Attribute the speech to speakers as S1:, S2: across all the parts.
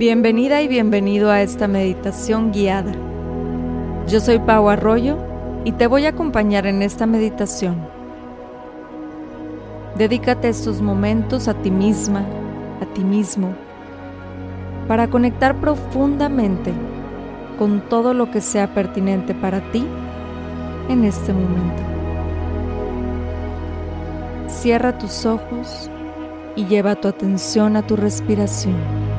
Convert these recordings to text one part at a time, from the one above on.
S1: Bienvenida y bienvenido a esta meditación guiada. Yo soy Pau Arroyo y te voy a acompañar en esta meditación. Dedícate estos momentos a ti misma, a ti mismo, para conectar profundamente con todo lo que sea pertinente para ti en este momento. Cierra tus ojos y lleva tu atención a tu respiración.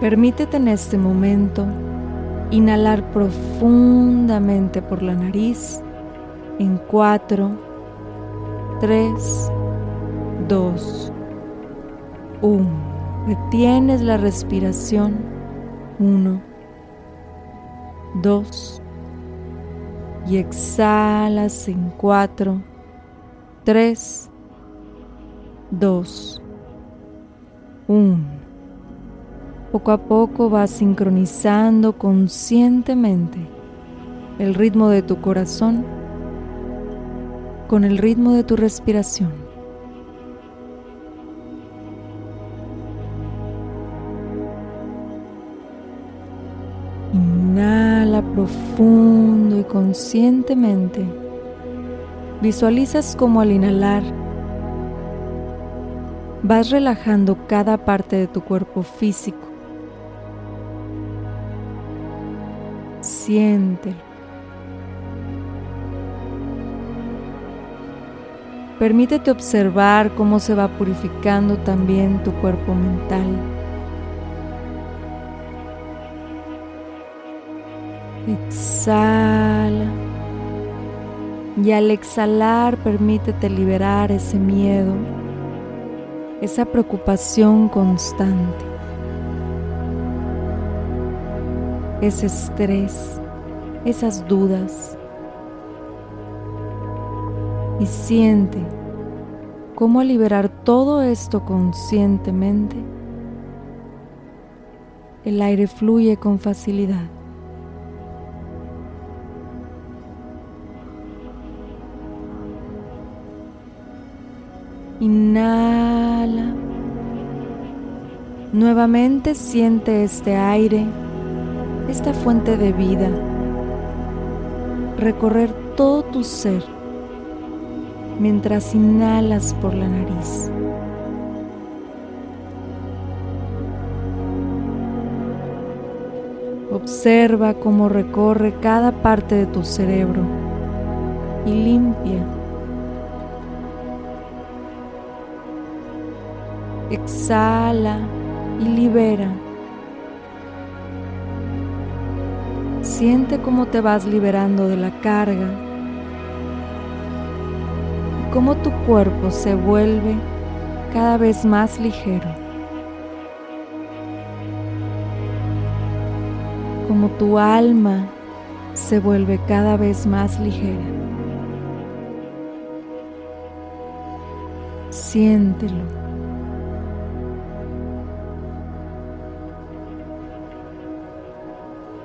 S1: Permítete en este momento inhalar profundamente por la nariz en 4, 3, 2, 1. Retienes la respiración. 1, 2. Y exhalas en 4, 3, 2, 1. Poco a poco vas sincronizando conscientemente el ritmo de tu corazón con el ritmo de tu respiración. Inhala profundo y conscientemente. Visualizas como al inhalar vas relajando cada parte de tu cuerpo físico Permítete observar cómo se va purificando también tu cuerpo mental. Exhala. Y al exhalar permítete liberar ese miedo, esa preocupación constante. Ese estrés, esas dudas. Y siente cómo liberar todo esto conscientemente, el aire fluye con facilidad. Inhala. Nuevamente siente este aire esta fuente de vida, recorrer todo tu ser mientras inhalas por la nariz. Observa cómo recorre cada parte de tu cerebro y limpia. Exhala y libera. Siente cómo te vas liberando de la carga cómo tu cuerpo se vuelve cada vez más ligero. Como tu alma se vuelve cada vez más ligera. Siéntelo.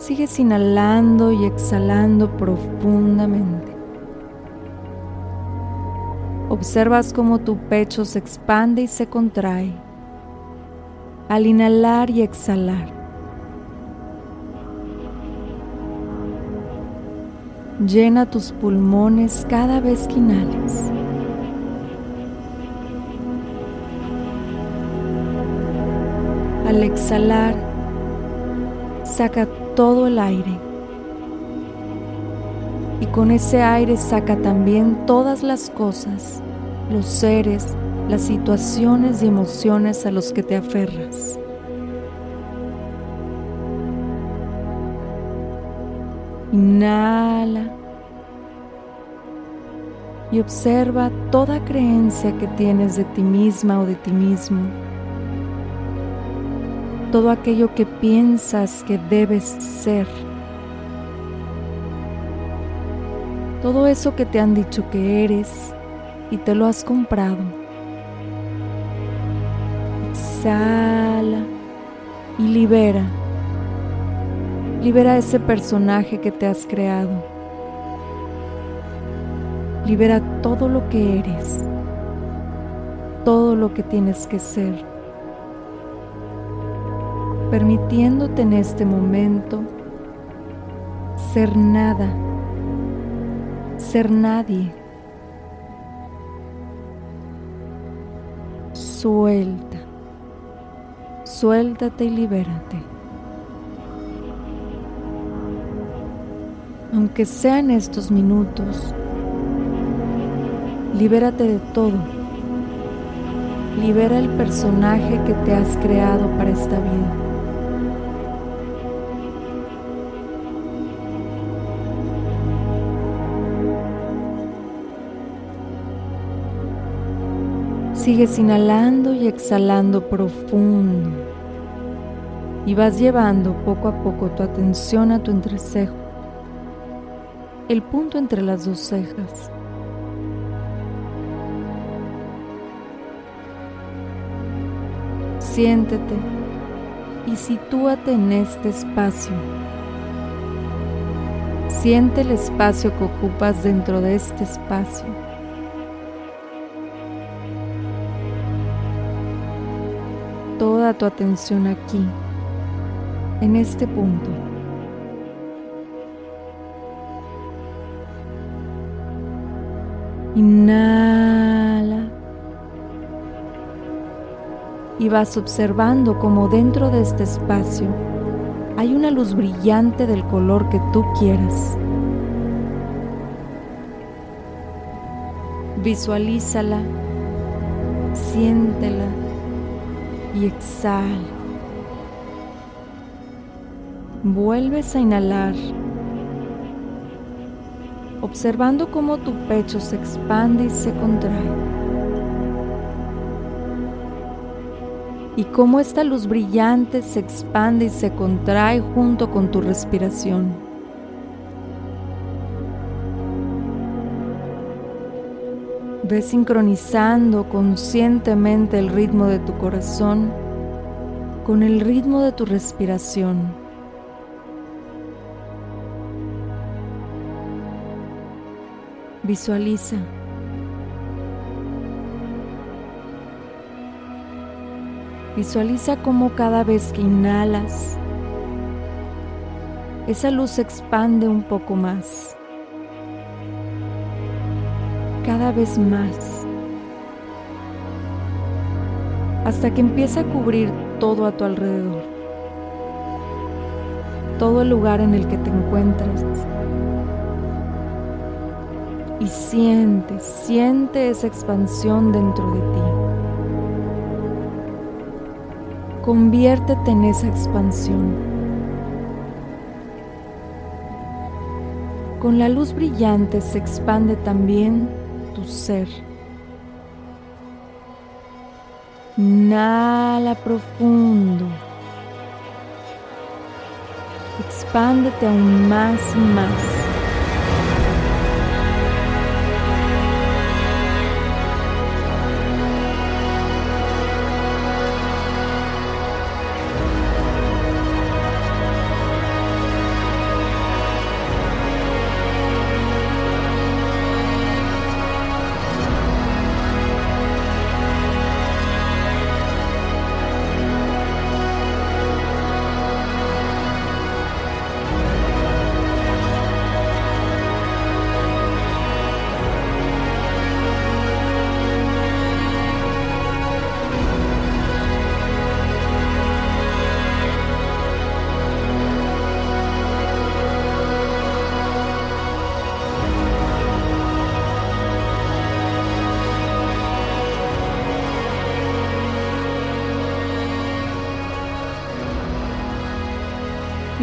S1: Sigues inhalando y exhalando profundamente. Observas cómo tu pecho se expande y se contrae al inhalar y exhalar. Llena tus pulmones cada vez que inhales. Al exhalar, saca todo el aire. Y con ese aire saca también todas las cosas, los seres, las situaciones y emociones a los que te aferras. Inhala y observa toda creencia que tienes de ti misma o de ti mismo todo aquello que piensas que debes ser. Todo eso que te han dicho que eres y te lo has comprado. Exhala y libera. Libera ese personaje que te has creado. Libera todo lo que eres, todo lo que tienes que ser, permitiéndote en este momento ser nada, ser nadie. Suelta, suéltate y libérate. Aunque sean estos minutos, libérate de todo. Libera el personaje que te has creado para esta vida. Sigues inhalando y exhalando profundo y vas llevando poco a poco tu atención a tu entrecejo, el punto entre las dos cejas. Siéntete y sitúate en este espacio. Siente el espacio que ocupas dentro de este espacio. Tu atención aquí, en este punto. Inhala. Y vas observando como dentro de este espacio hay una luz brillante del color que tú quieras. Visualízala, siéntela y exhala. Vuelves a inhalar, observando cómo tu pecho se expande y se contrae. Y cómo esta luz brillante se expande y se contrae junto con tu respiración. Ve sincronizando conscientemente el ritmo de tu corazón con el ritmo de tu respiración. Visualiza. Visualiza cómo cada vez que inhalas, esa luz se expande un poco más cada vez más, hasta que empieza a cubrir todo a tu alrededor, todo el lugar en el que te encuentras. Y siente, siente esa expansión dentro de ti. Conviértete en esa expansión. Con la luz brillante se expande también tu ser. Inhala profundo. Expándete aún más y más.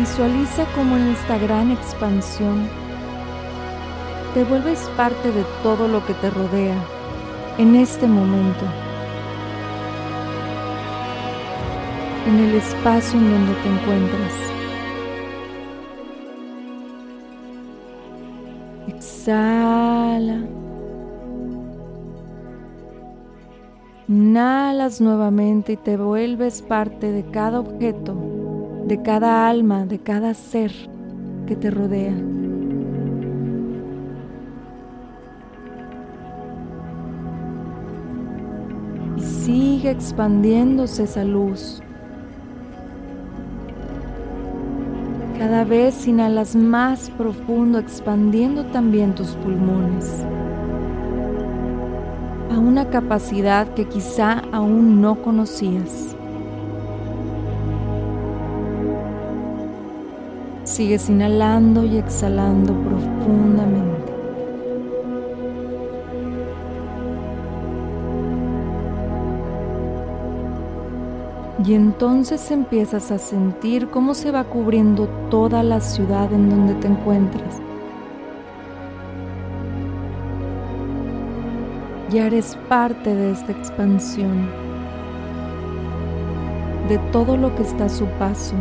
S1: Visualiza cómo en esta gran expansión te vuelves parte de todo lo que te rodea en este momento, en el espacio en donde te encuentras. Exhala. Inhalas nuevamente y te vuelves parte de cada objeto de cada alma, de cada ser que te rodea. Y sigue expandiéndose esa luz. Cada vez inhalas más profundo, expandiendo también tus pulmones a una capacidad que quizá aún no conocías. Sigues inhalando y exhalando profundamente. Y entonces empiezas a sentir cómo se va cubriendo toda la ciudad en donde te encuentras. Ya eres parte de esta expansión, de todo lo que está a su paso.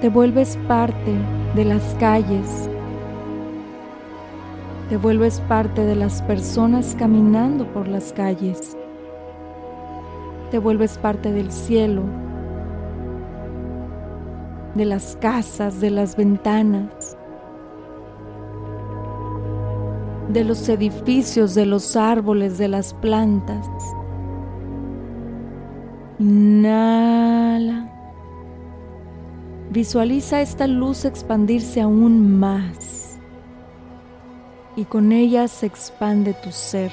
S1: Te vuelves parte de las calles, te vuelves parte de las personas caminando por las calles te vuelves parte del cielo, de las casas, de las ventanas, de los edificios, de los árboles, de las plantas. Inhala. Visualiza esta luz expandirse aún más y con ella se expande tu ser.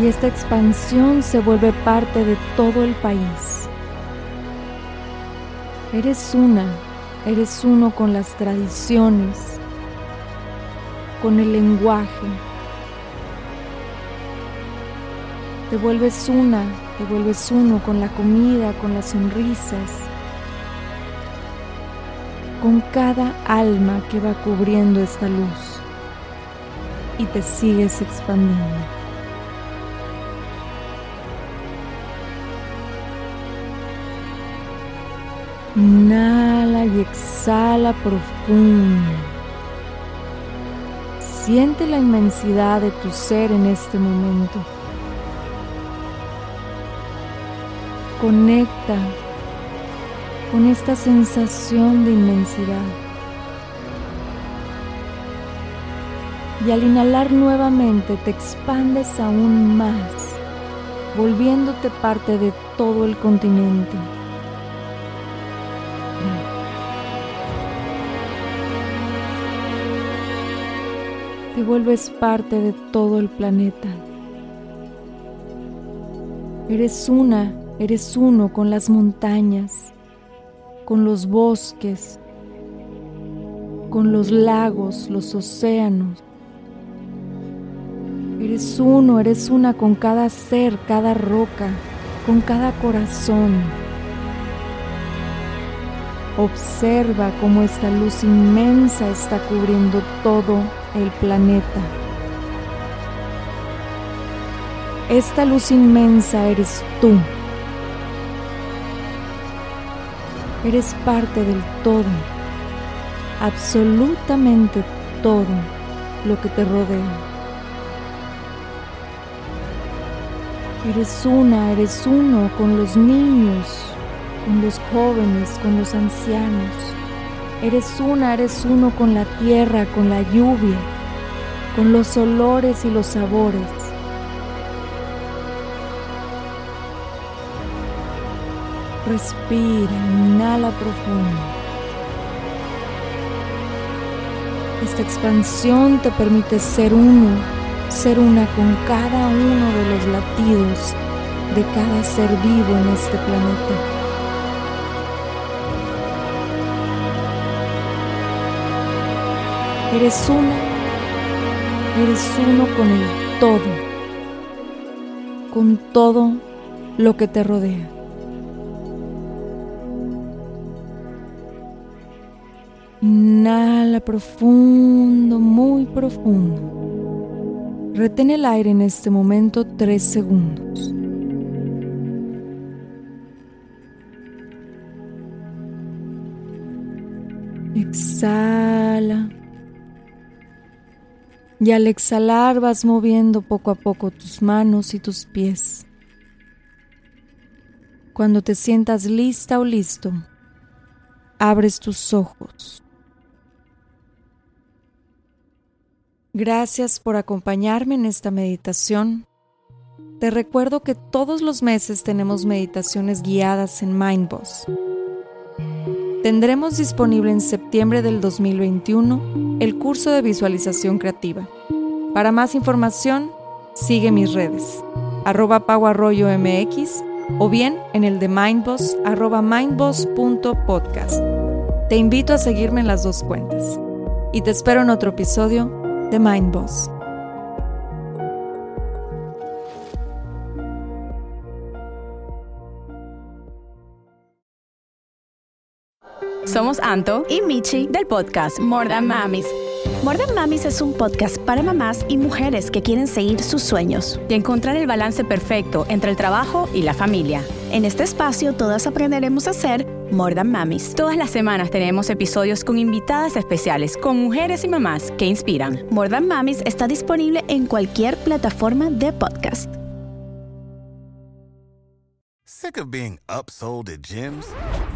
S1: y esta expansión se vuelve parte de todo el país. Eres una, eres uno con las tradiciones, con el lenguaje. Te vuelves una, te vuelves uno con la comida, con las sonrisas, con cada alma que va cubriendo esta luz y te sigues expandiendo. Inhala y exhala profundo. Siente la inmensidad de tu ser en este momento. Conecta con esta sensación de inmensidad. Y al inhalar nuevamente te expandes aún más, volviéndote parte de todo el continente. te vuelves parte de todo el planeta. Eres una, eres uno con las montañas, con los bosques, con los lagos, los océanos. Eres uno, eres una con cada ser, cada roca, con cada corazón. Observa cómo esta luz inmensa está cubriendo todo el planeta. Esta luz inmensa eres tú. Eres parte del todo, absolutamente todo lo que te rodea. Eres una, eres uno con los niños, con los jóvenes, con los ancianos Eres una, eres uno con la tierra, con la lluvia, con los olores y los sabores. Respira, inhala profundo. Esta expansión te permite ser uno, ser una con cada uno de los latidos de cada ser vivo en este planeta. Eres una, eres uno con el todo, con todo lo que te rodea. Inhala profundo, muy profundo. Retén el aire en este momento tres segundos. Exhala. Y al exhalar vas moviendo poco a poco tus manos y tus pies. Cuando te sientas lista o listo, abres tus ojos. Gracias por acompañarme en esta meditación. Te recuerdo que todos los meses tenemos meditaciones guiadas en Mindboss. Tendremos disponible en septiembre del 2021 el curso de visualización creativa. Para más información, sigue mis redes, arroba MX o bien en el de Mindboss, arroba mindboss.podcast. Te invito a seguirme en las dos cuentas. Y te espero en otro episodio Mindboss.
S2: Somos Anto y Michi del podcast More Than Mamis. More Than Mamis es un podcast para mamás y mujeres que quieren seguir sus sueños y encontrar el balance perfecto entre el trabajo y la familia. En este espacio todas aprenderemos a ser More Than Mamis. Todas las semanas tenemos episodios con invitadas especiales, con mujeres y mamás que inspiran. More Than Mamis está disponible en cualquier plataforma de podcast.
S3: Sick of being upsold at gyms?